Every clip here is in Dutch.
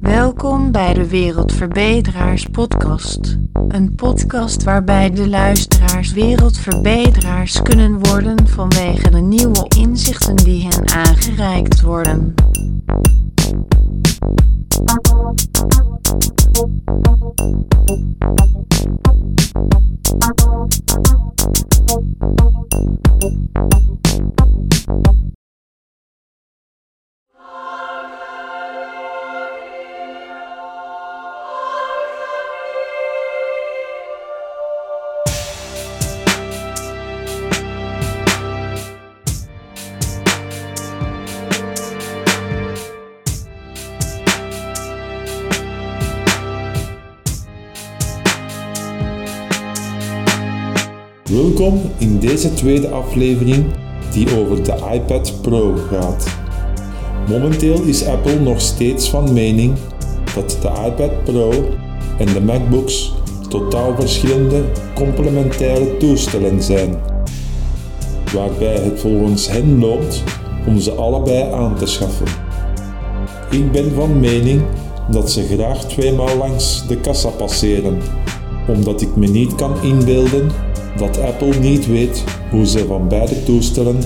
Welkom bij de Wereldverbeteraars Podcast. Een podcast waarbij de luisteraars wereldverbeteraars kunnen worden vanwege de nieuwe inzichten die hen aangereikt worden. Welkom in deze tweede aflevering die over de iPad Pro gaat. Momenteel is Apple nog steeds van mening dat de iPad Pro en de MacBooks totaal verschillende complementaire toestellen zijn, waarbij het volgens hen loont om ze allebei aan te schaffen. Ik ben van mening dat ze graag tweemaal langs de kassa passeren, omdat ik me niet kan inbeelden dat Apple niet weet hoe ze van beide toestellen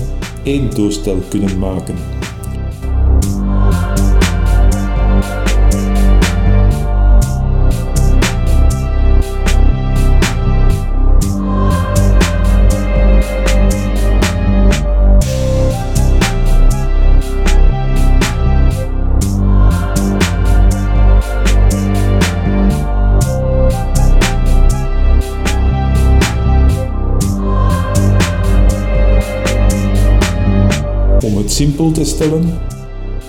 één toestel kunnen maken. Simpel te stellen,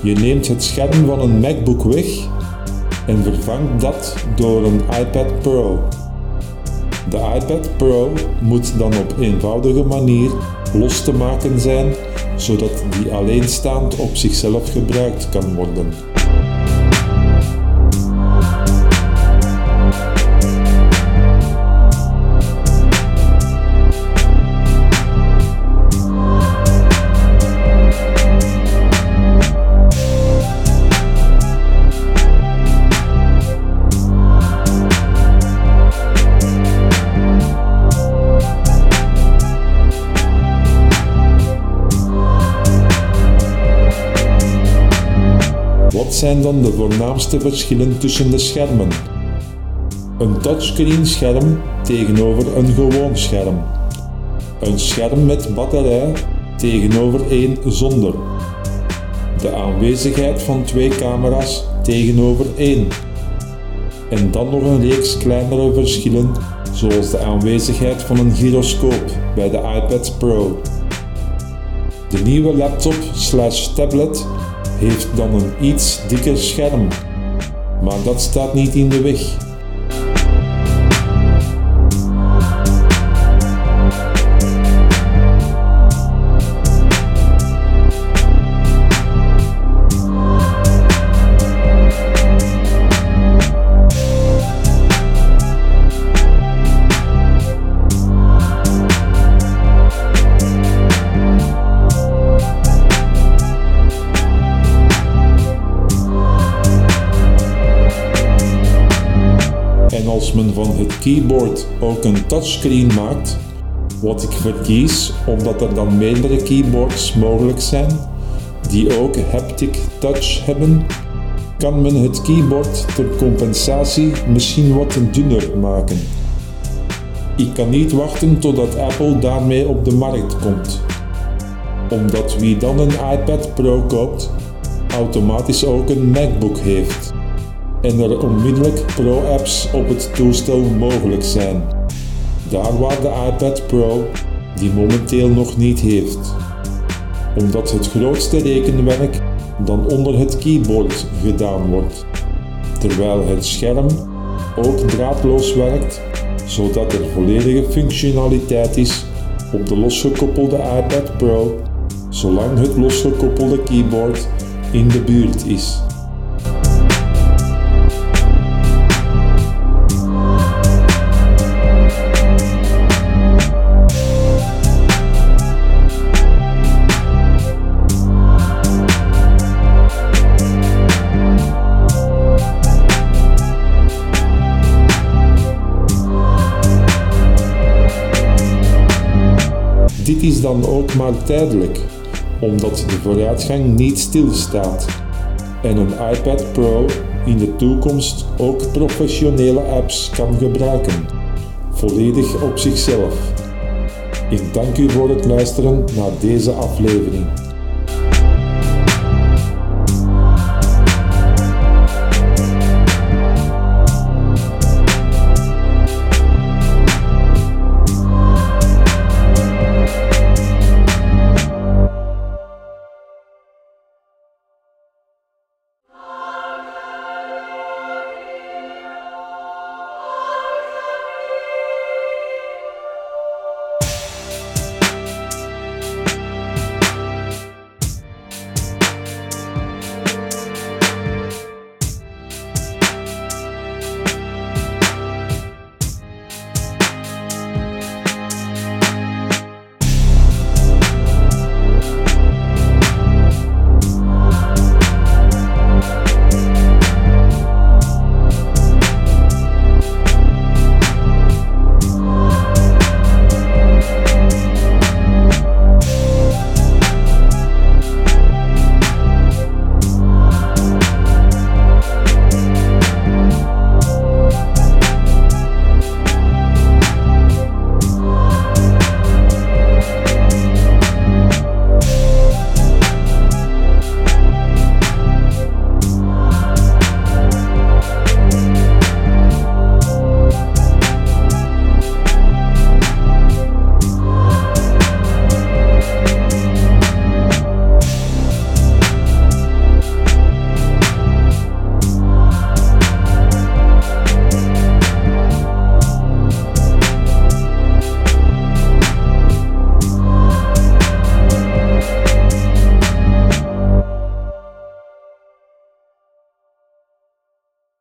je neemt het scherm van een MacBook weg en vervangt dat door een iPad Pro. De iPad Pro moet dan op eenvoudige manier los te maken zijn, zodat die alleenstaand op zichzelf gebruikt kan worden. Zijn dan de voornaamste verschillen tussen de schermen? Een touchscreen scherm tegenover een gewoon scherm. Een scherm met batterij tegenover één zonder. De aanwezigheid van twee camera's tegenover één. En dan nog een reeks kleinere verschillen, zoals de aanwezigheid van een gyroscoop bij de iPad Pro. De nieuwe laptop slash tablet heeft dan een iets dikker scherm, maar dat staat niet in de weg. Van het keyboard ook een touchscreen maakt, wat ik verkies omdat er dan meerdere keyboards mogelijk zijn die ook haptic touch hebben, kan men het keyboard ter compensatie misschien wat dunner maken. Ik kan niet wachten totdat Apple daarmee op de markt komt, omdat wie dan een iPad Pro koopt, automatisch ook een MacBook heeft en er onmiddellijk Pro-apps op het toestel mogelijk zijn. Daar waar de iPad Pro die momenteel nog niet heeft. Omdat het grootste rekenwerk dan onder het keyboard gedaan wordt, terwijl het scherm ook draadloos werkt, zodat er volledige functionaliteit is op de losgekoppelde iPad Pro, zolang het losgekoppelde keyboard in de buurt is. Is dan ook maar tijdelijk, omdat de vooruitgang niet stilstaat en een iPad Pro in de toekomst ook professionele apps kan gebruiken, volledig op zichzelf. Ik dank u voor het luisteren naar deze aflevering.